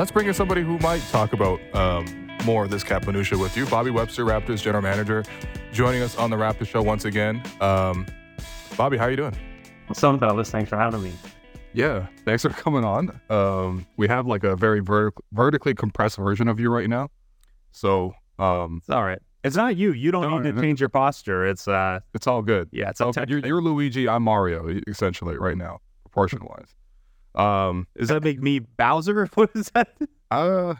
let's bring in somebody who might talk about um, more of this cap minutia with you. Bobby Webster, Raptors general manager, joining us on the Raptors show once again. Um, Bobby, how are you doing? What's up, fellas? Thanks for having me. Yeah, thanks for coming on. Um, we have like a very vertic- vertically compressed version of you right now. So um, it's all right. It's not you. You don't need to change your posture. It's uh, it's all good. Yeah, it's all good. You're, you're, Luigi. I'm Mario, essentially, right now, proportion wise. Um, does that make me Bowser? What is that? Uh,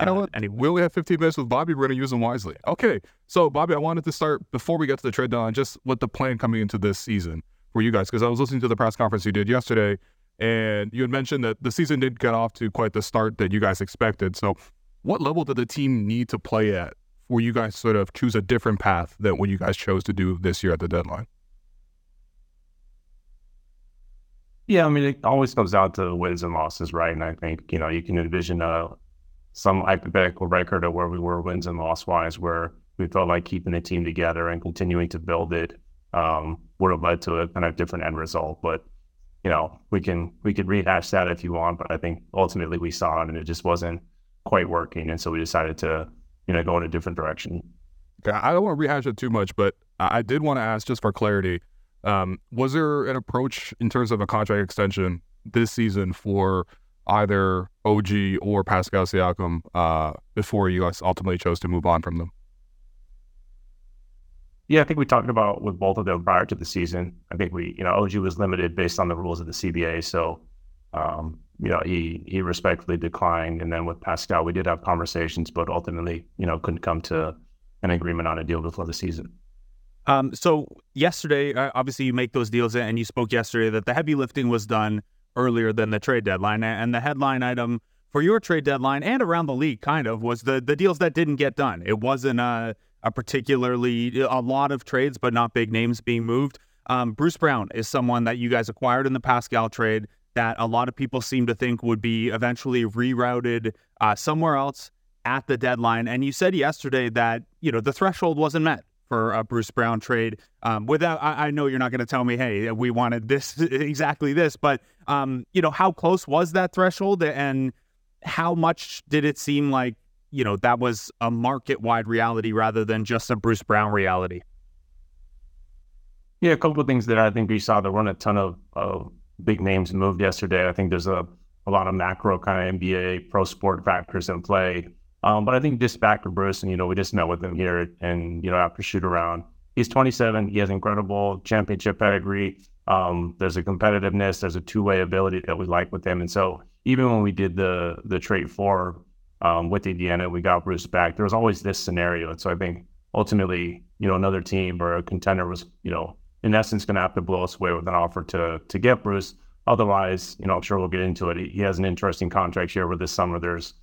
you know what? Anyway. We only have 15 minutes with Bobby. We're going to use them wisely. Okay. So, Bobby, I wanted to start before we get to the trade deadline, just what the plan coming into this season for you guys, because I was listening to the press conference you did yesterday, and you had mentioned that the season didn't get off to quite the start that you guys expected. So, what level did the team need to play at for you guys sort of choose a different path than what you guys chose to do this year at the deadline? Yeah, I mean, it always comes down to wins and losses, right? And I think, you know, you can envision a, some hypothetical record of where we were wins and loss wise, where we felt like keeping the team together and continuing to build it um, would have led to a kind of different end result. But you know, we can we could rehash that if you want, but I think ultimately we saw it and it just wasn't quite working, and so we decided to you know go in a different direction. Okay, I don't want to rehash it too much, but I did want to ask just for clarity. Um, was there an approach in terms of a contract extension this season for either OG or Pascal Siakam uh, before you guys ultimately chose to move on from them? Yeah, I think we talked about with both of them prior to the season. I think we, you know, OG was limited based on the rules of the CBA, so um, you know he he respectfully declined. And then with Pascal, we did have conversations, but ultimately, you know, couldn't come to an agreement on a deal before the season. Um, so yesterday, uh, obviously, you make those deals, and you spoke yesterday that the heavy lifting was done earlier than the trade deadline, and the headline item for your trade deadline and around the league, kind of, was the the deals that didn't get done. It wasn't a a particularly a lot of trades, but not big names being moved. Um, Bruce Brown is someone that you guys acquired in the Pascal trade that a lot of people seem to think would be eventually rerouted uh, somewhere else at the deadline. And you said yesterday that you know the threshold wasn't met for a Bruce Brown trade. Um, without, I, I, know you're not going to tell me, hey, we wanted this exactly this, but um, you know, how close was that threshold, and how much did it seem like you know, that was a market wide reality rather than just a Bruce Brown reality. Yeah, a couple of things that I think we saw. There weren't a ton of, of big names moved yesterday. I think there's a, a lot of macro kind of NBA pro sport factors in play. Um, but I think just back to Bruce, and you know, we just met with him here, and you know, after shoot around, he's 27. He has incredible championship pedigree. Um, there's a competitiveness, there's a two way ability that we like with him, and so even when we did the the trade for um, with Indiana. We got Bruce back. There was always this scenario. And so I think ultimately, you know, another team or a contender was, you know, in essence going to have to blow us away with an offer to to get Bruce. Otherwise, you know, I'm sure we'll get into it. He has an interesting contract here with this summer. There's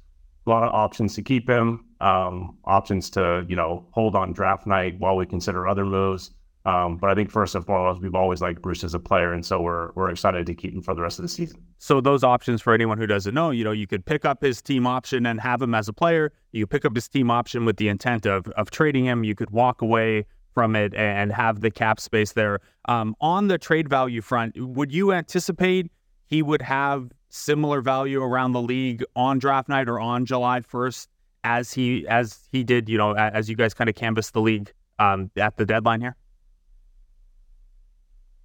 a lot of options to keep him, um, options to, you know, hold on draft night while we consider other moves. Um, but I think first and foremost, we've always liked Bruce as a player, and so we're we're excited to keep him for the rest of the season. So those options for anyone who doesn't know, you know, you could pick up his team option and have him as a player. You pick up his team option with the intent of of trading him. You could walk away from it and have the cap space there. Um, on the trade value front, would you anticipate he would have similar value around the league on draft night or on July first as he as he did, you know, as you guys kind of canvassed the league um, at the deadline here?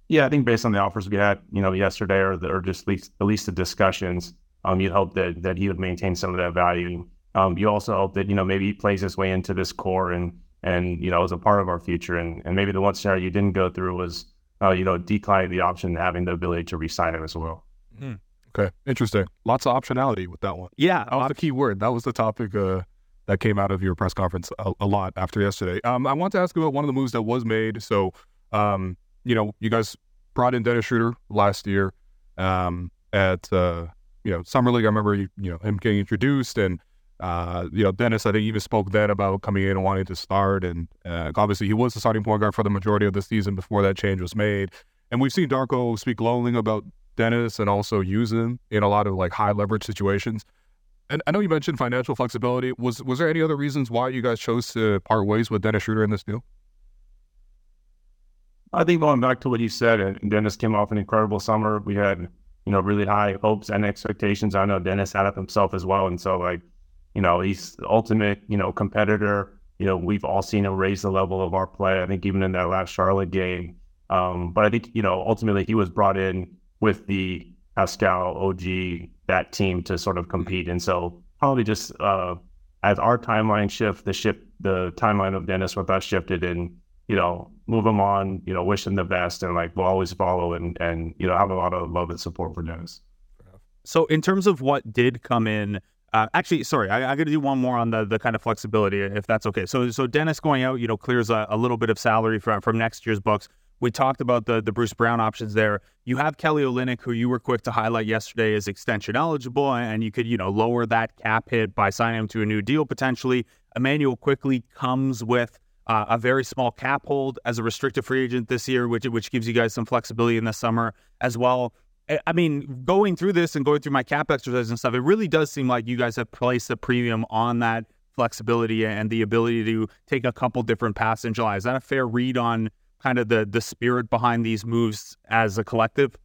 Yeah, I think based on the offers we had, you know, yesterday or, the, or just at least, at least the discussions, um, you'd hope that that he would maintain some of that value. Um, you also hope that you know maybe he plays his way into this core and and you know as a part of our future. And and maybe the one scenario you didn't go through was uh, you know declining the option, having the ability to resign him as well. Mm. Okay, interesting. Lots of optionality with that one. Yeah, that was the key word. That was the topic uh, that came out of your press conference a, a lot after yesterday. Um, I want to ask about one of the moves that was made. So. Um, you know, you guys brought in Dennis Schroeder last year um, at uh, you know summer league. I remember you, you know him getting introduced, and uh, you know Dennis. I think even spoke then about coming in and wanting to start, and uh, obviously he was the starting point guard for the majority of the season before that change was made. And we've seen Darko speak glowingly about Dennis and also use him in a lot of like high leverage situations. And I know you mentioned financial flexibility. Was was there any other reasons why you guys chose to part ways with Dennis Schroeder in this deal? I think going back to what you said, Dennis came off an incredible summer. We had, you know, really high hopes and expectations. I know Dennis had it himself as well. And so, like, you know, he's the ultimate, you know, competitor. You know, we've all seen him raise the level of our play. I think even in that last Charlotte game. Um, but I think, you know, ultimately he was brought in with the Pascal, OG, that team to sort of compete. And so probably just uh, as our timeline shift, the shift, the timeline of Dennis with us shifted and, you know, move him on, you know, wish him the best and like we'll always follow and, and, you know, have a lot of love and support for Dennis. So in terms of what did come in, uh, actually, sorry, I, I got to do one more on the the kind of flexibility, if that's okay. So, so Dennis going out, you know, clears a, a little bit of salary from from next year's books. We talked about the the Bruce Brown options there. You have Kelly Olynyk, who you were quick to highlight yesterday as extension eligible, and you could you know lower that cap hit by signing him to a new deal potentially. Immanuel Quickley comes with uh, a very small cap hold as a restricted free agent this year, which which gives you guys some flexibility in the summer as well. I mean, going through this and going through my cap exercise and stuff, it really does seem like you guys have placed a premium on that flexibility and the ability to take a couple different paths in July. Is that a fair read on kind of the the spirit behind these moves as a collective?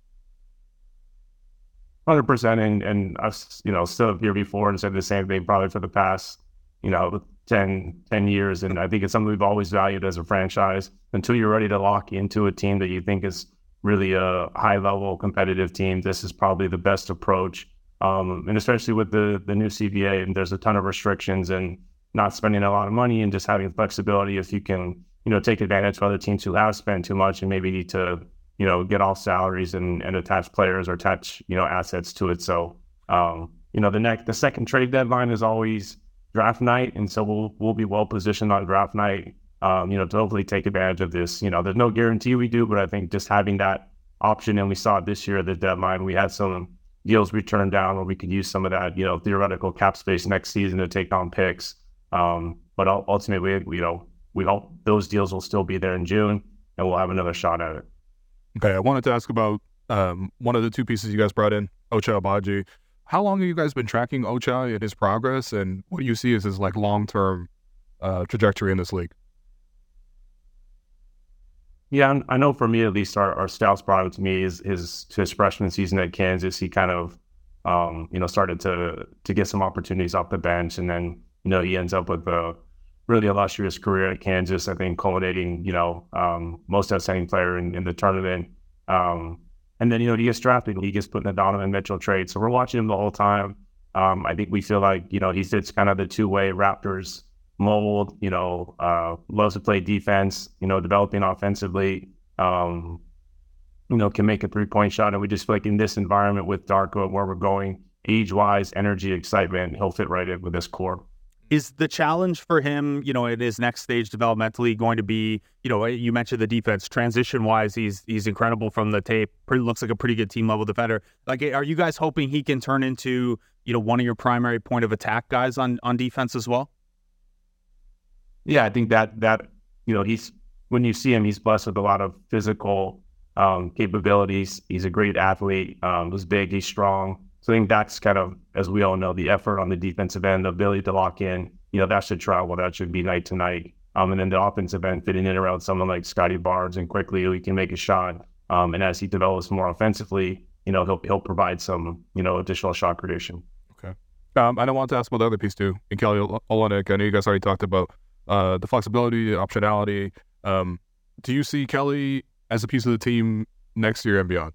Hundred percent, and and us, you know, up here before and said the same thing probably for the past, you know, 10, 10 years, and I think it's something we've always valued as a franchise. Until you're ready to lock into a team that you think is really a high level competitive team, this is probably the best approach. Um, and especially with the the new CBA, and there's a ton of restrictions and not spending a lot of money and just having flexibility. If you can you know, take advantage of other teams who have spent too much and maybe need to, you know, get off salaries and, and attach players or attach, you know, assets to it. So, um, you know, the next, the second trade deadline is always draft night. And so we'll, we'll be well positioned on draft night, um, you know, to hopefully take advantage of this. You know, there's no guarantee we do, but I think just having that option, and we saw it this year at the deadline, we had some deals we turned down where we could use some of that, you know, theoretical cap space next season to take on picks. Um, but ultimately, you know, we hope those deals will still be there in June, and we'll have another shot at it. Okay, I wanted to ask about um, one of the two pieces you guys brought in, Ochai Agbaji. How long have you guys been tracking Ochai and his progress, and what do you see as his like long term uh, trajectory in this league? Yeah, I know for me at least, our, our scouts brought him to me is his his freshman season at Kansas. He kind of, um, you know, started to to get some opportunities off the bench, and then you know he ends up with a really illustrious career at Kansas. I think culminating, you know, um, most outstanding player in, in the tournament. Um, and then, you know, he gets drafted he gets put in the Donovan Mitchell trade. So we're watching him the whole time. Um, I think we feel like, you know, he fits kind of the two way Raptors mold, you know, uh, loves to play defense, you know, developing offensively, um, you know, can make a three point shot. And we just feel like in this environment with Darko, where we're going, age wise, energy, excitement, he'll fit right in with this core. Is the challenge for him, you know, in his next stage developmentally going to be, you know, you mentioned the defense transition wise, he's he's incredible from the tape. Pretty looks like a pretty good team level defender. Like, are you guys hoping he can turn into, you know, one of your primary point of attack guys on on defense as well? Yeah, I think that that you know he's when you see him, he's blessed with a lot of physical um, capabilities. He's a great athlete. Um, he's big. He's strong. So I think that's kind of, as we all know, the effort on the defensive end, the ability to lock in. You know, that should travel. That should be night to night. Um, and then the offensive end fitting in around someone like Scottie Barnes and Quickley who can make a shot. Um, and as he develops more offensively, you know, he'll he'll provide some, you know, additional shot creation. Okay. Um, I don't want to ask about the other piece too. And Kelly Olynyk, I know you guys already talked about uh, the flexibility, the optionality. Um, do you see Kelly as a piece of the team next year and beyond?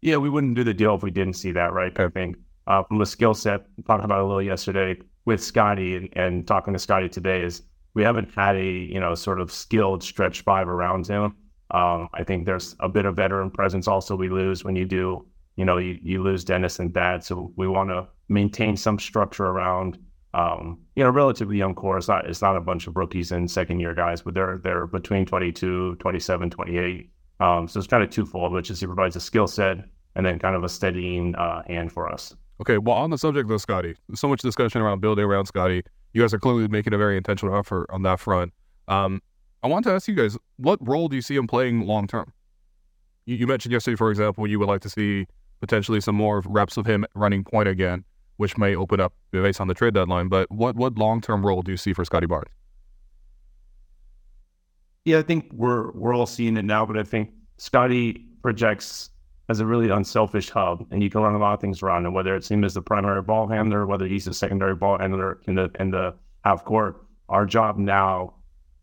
Yeah, we wouldn't do the deal if we didn't see that, right? I think uh, from the skill set, talked about a little yesterday with Scottie and, and talking to Scottie today is we haven't had a you know sort of skilled stretch five around him. Um, I think there's a bit of veteran presence also we lose when you do you know you, you lose Dennis and Thad, so we want to maintain some structure around um, you know relatively young core. It's not it's not a bunch of rookies and second year guys, but they're they're between 22, 27, 28. Um, so it's kind of twofold, which is he provides a skill set and then kind of a steadying uh, hand for us. Okay, well, on the subject of Scottie, so much discussion around building around Scottie. You guys are clearly making a very intentional effort on that front. Um, I want to ask you guys, what role do you see him playing long term? You, you, mentioned yesterday, for example, you would like to see potentially some more reps of him running point again, which may open up based on the trade deadline. But what what long term role do you see for Scottie Barnes? Yeah, I think we're we're all seeing it now, but I think Scottie projects as a really unselfish hub, and you can learn a lot of things around him. Whether it's him as the primary ball handler, whether he's a secondary ball handler in the in the half court, our job now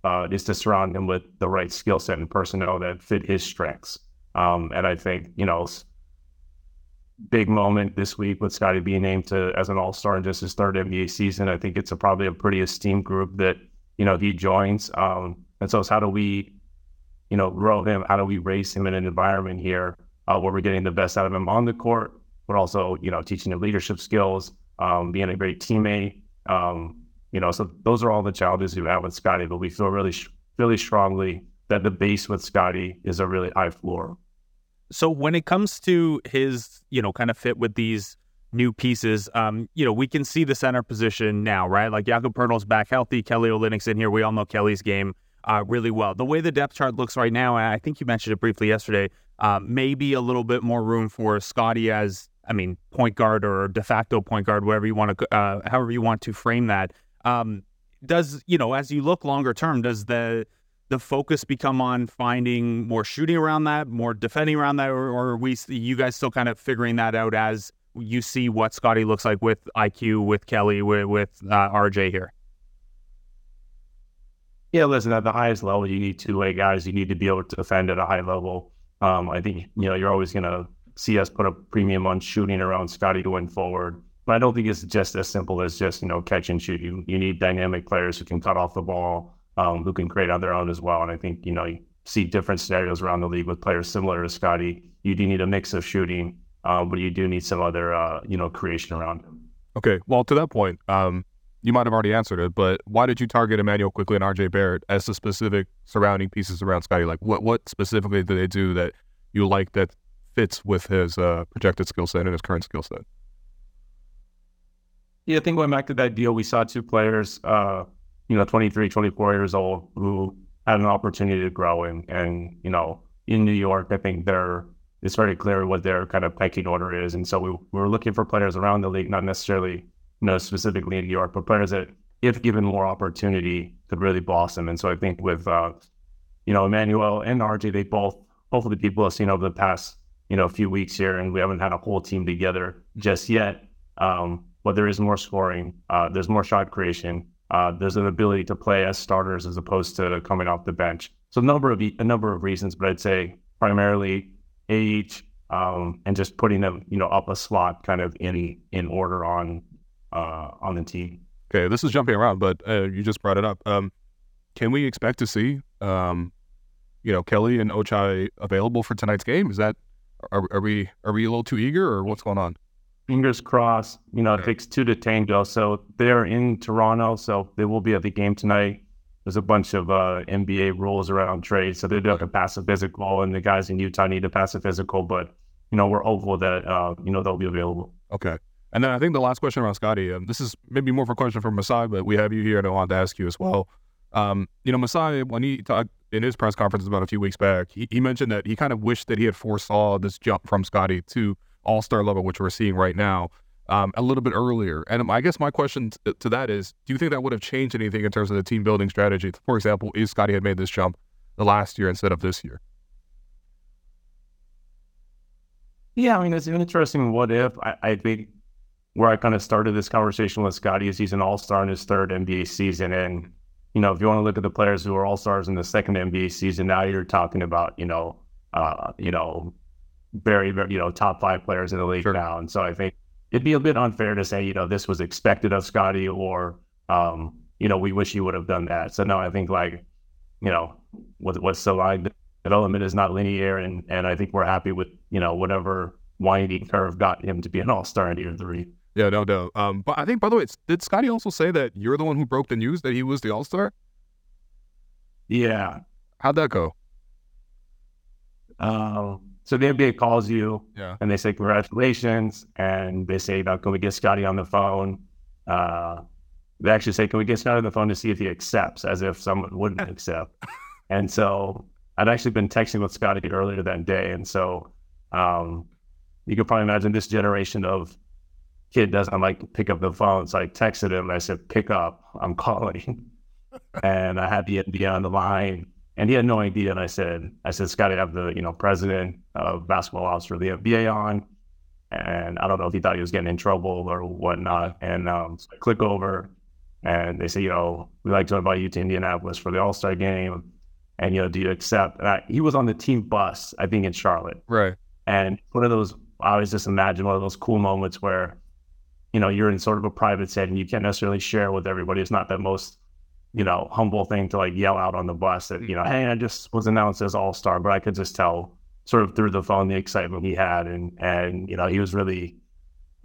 uh, is to surround him with the right skill set and personnel that fit his strengths. Um, and I think you know, big moment this week with Scottie being named to as an All Star in just his third NBA season. I think it's a, probably a pretty esteemed group that you know he joins. Um, and so, it's how do we, you know, grow him? How do we raise him in an environment here uh, where we're getting the best out of him on the court, but also you know teaching him leadership skills, um, being a great teammate. Um, you know, so those are all the challenges we have with Scottie, but we feel really, really strongly that the base with Scottie is a really high floor. So when it comes to his, you know, kind of fit with these new pieces, um, you know, we can see the center position now, right? Like Jakob Poeltl's back healthy, Kelly Olynyk's in here. We all know Kelly's game uh, really well. The way the depth chart looks right now, I think you mentioned it briefly yesterday, uh, maybe a little bit more room for Scottie as, I mean, point guard or de facto point guard, whatever you want to, uh, however you want to frame that. Um, does you know as you look longer term, does the the focus become on finding more shooting around that, more defending around that, or, or are we you guys still kind of figuring that out as you see what Scottie looks like with IQ, with Kelly, with, with uh, RJ here? Yeah, listen, at the highest level, you need two way guys. You need to be able to defend at a high level. Um, I think you know you're always going to see us put a premium on shooting around Scottie going forward. But I don't think it's just as simple as just you know catch and shoot. You you need dynamic players who can cut off the ball, um, who can create on their own as well. And I think you know you see different scenarios around the league with players similar to Scottie. You do need a mix of shooting, um, but you do need some other uh, you know creation around him. Okay, well to that point, um, you might have already answered it, but why did you target Immanuel Quickley and RJ Barrett as the specific surrounding pieces around Scottie? Like what what specifically do they do that you like that fits with his uh, projected skill set and his current skill set? Yeah, I think going back to that deal, we saw two players, uh, you know, 23, 24 years old, who had an opportunity to grow. And, and you know, in New York, I think they're, it's very clear what their kind of pecking order is. And so we, we were looking for players around the league, not necessarily, know, specifically in New York, but players that, if given more opportunity, could really blossom. And so I think with, uh, you know, Immanuel and RJ, they both, hopefully people have seen over the past, you know, a few weeks here, and we haven't had a whole team together just yet. Um, but there is more scoring. Uh, there's more shot creation. Uh, there's an ability to play as starters as opposed to coming off the bench. So a number of a number of reasons, but I'd say primarily age um, and just putting them, you know, up a slot kind of in in order on uh, on the team. Okay, this is jumping around, but uh, you just brought it up. Um, can we expect to see, um, you know, Kelly and Ochai available for tonight's game? Is that are, are we are we a little too eager, or what's going on? fingers crossed. You know, it takes two to tango. So they're in Toronto, so they will be at the game tonight. There's a bunch of uh, NBA rules around trade, so they do have to pass a physical, and the guys in Utah need to pass a physical. But you know, we're hopeful that uh, you know they'll be available. Okay. And then I think the last question around Scottie, um, this is maybe more of a question for Masai, but we have you here and I want to ask you as well. Um, you know, Masai, when he talked in his press conference about a few weeks back, he, he mentioned that he kind of wished that he had foresaw this jump from Scottie to all star level, which we're seeing right now, um, a little bit earlier. And I guess my question t- to that is do you think that would have changed anything in terms of the team building strategy? For example, if Scottie had made this jump the last year instead of this year? Yeah, I mean, it's an interesting what if. I, I think where I kind of started this conversation with Scottie is he's an all star in his third NBA season. And, you know, if you want to look at the players who are all stars in the second NBA season, now you're talking about, you know, uh, you know, very, very, you know, top five players in the league sure. now. And so I think it'd be a bit unfair to say, you know, this was expected of Scottie or, um, you know, we wish he would have done that. So no, I think like, you know, what, what's the line the development is not linear. And, and I think we're happy with, you know, whatever winding curve got him to be an all-star in year three. Yeah, no doubt. Um, but I think, by the way, did Scottie also say that you're the one who broke the news that he was the all-star? Yeah. How'd that go? Um, so the NBA calls you yeah. and they say, congratulations. And they say, "Now, can we get Scottie on the phone? Uh, they actually say, can we get Scottie on the phone to see if he accepts, as if someone wouldn't accept. And so I'd actually been texting with Scottie earlier that day. And so um, you can probably imagine this generation of kid doesn't like to pick up the phone. So I texted him and I said, pick up, I'm calling. and I had the NBA on the line and he had no idea. And I said, I said, Scottie, I have the you know president of basketball ops for the NBA on, and I don't know if he thought he was getting in trouble or whatnot. And um, so I click over, and they say, you know, we like to invite you to Indianapolis for the All Star game, and you know, do you accept? And I, he was on the team bus, I think, in Charlotte, Right. and one of those, I always just imagine one of those cool moments where, you know, you're in sort of a private setting, you can't necessarily share with everybody. It's not the most, you know, humble thing to like yell out on the bus that, you know, hey, I just was announced as all star, but I could just tell sort of through the phone the excitement he had. And, and, you know, he was really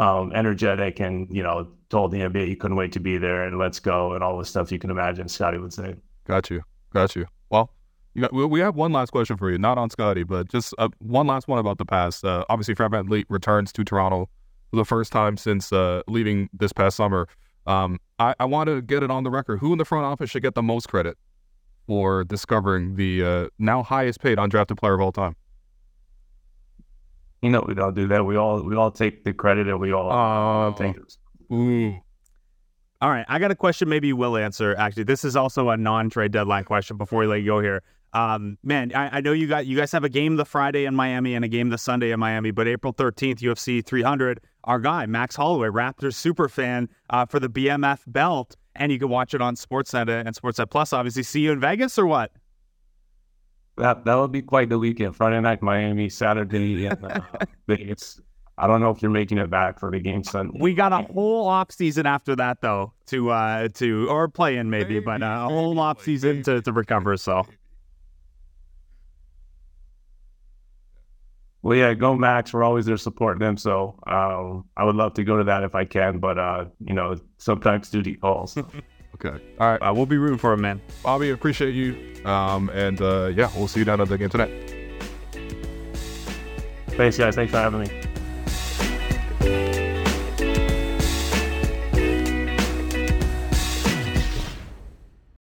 um, energetic and, you know, told the NBA he couldn't wait to be there and let's go and all the stuff you can imagine Scottie would say. Got you. Got you. Well, you got, we we have one last question for you, not on Scottie, but just uh, one last one about the past. Uh, obviously, Fred VanVleet returns to Toronto for the first time since uh, leaving this past summer. Um, I, I want to get it on the record. Who in the front office should get the most credit for discovering the uh, now highest paid undrafted player of all time? You know, we don't do that. We all, we all take the credit and we all Uh, take it. Ooh. All right, I got a question. Maybe you will answer. Actually, this is also a non-trade deadline question. Before we let you go here, um, man, I, I know you got you guys have a game the Friday in Miami and a game the Sunday in Miami. But April thirteenth, UFC 300, our guy Max Holloway, Raptors super fan uh, for the BMF belt, and you can watch it on Sportsnet and Sportsnet Plus. Obviously, see you in Vegas or what? That that would be quite the weekend. Friday night Miami, Saturday in uh, Vegas. I don't know if you're making it back for the game Sunday. We got a whole off season after that though to uh to or play in maybe, but uh, a whole off season to, to recover. So Well, yeah, go Max. We're always there supporting them. So um, I would love to go to that if I can, but uh, you know, sometimes duty calls. Okay. All right, uh, we'll be rooting for him, man. Bobby, appreciate you. Um, and uh, yeah, we'll see you down at the game tonight. Thanks, guys. Thanks for having me.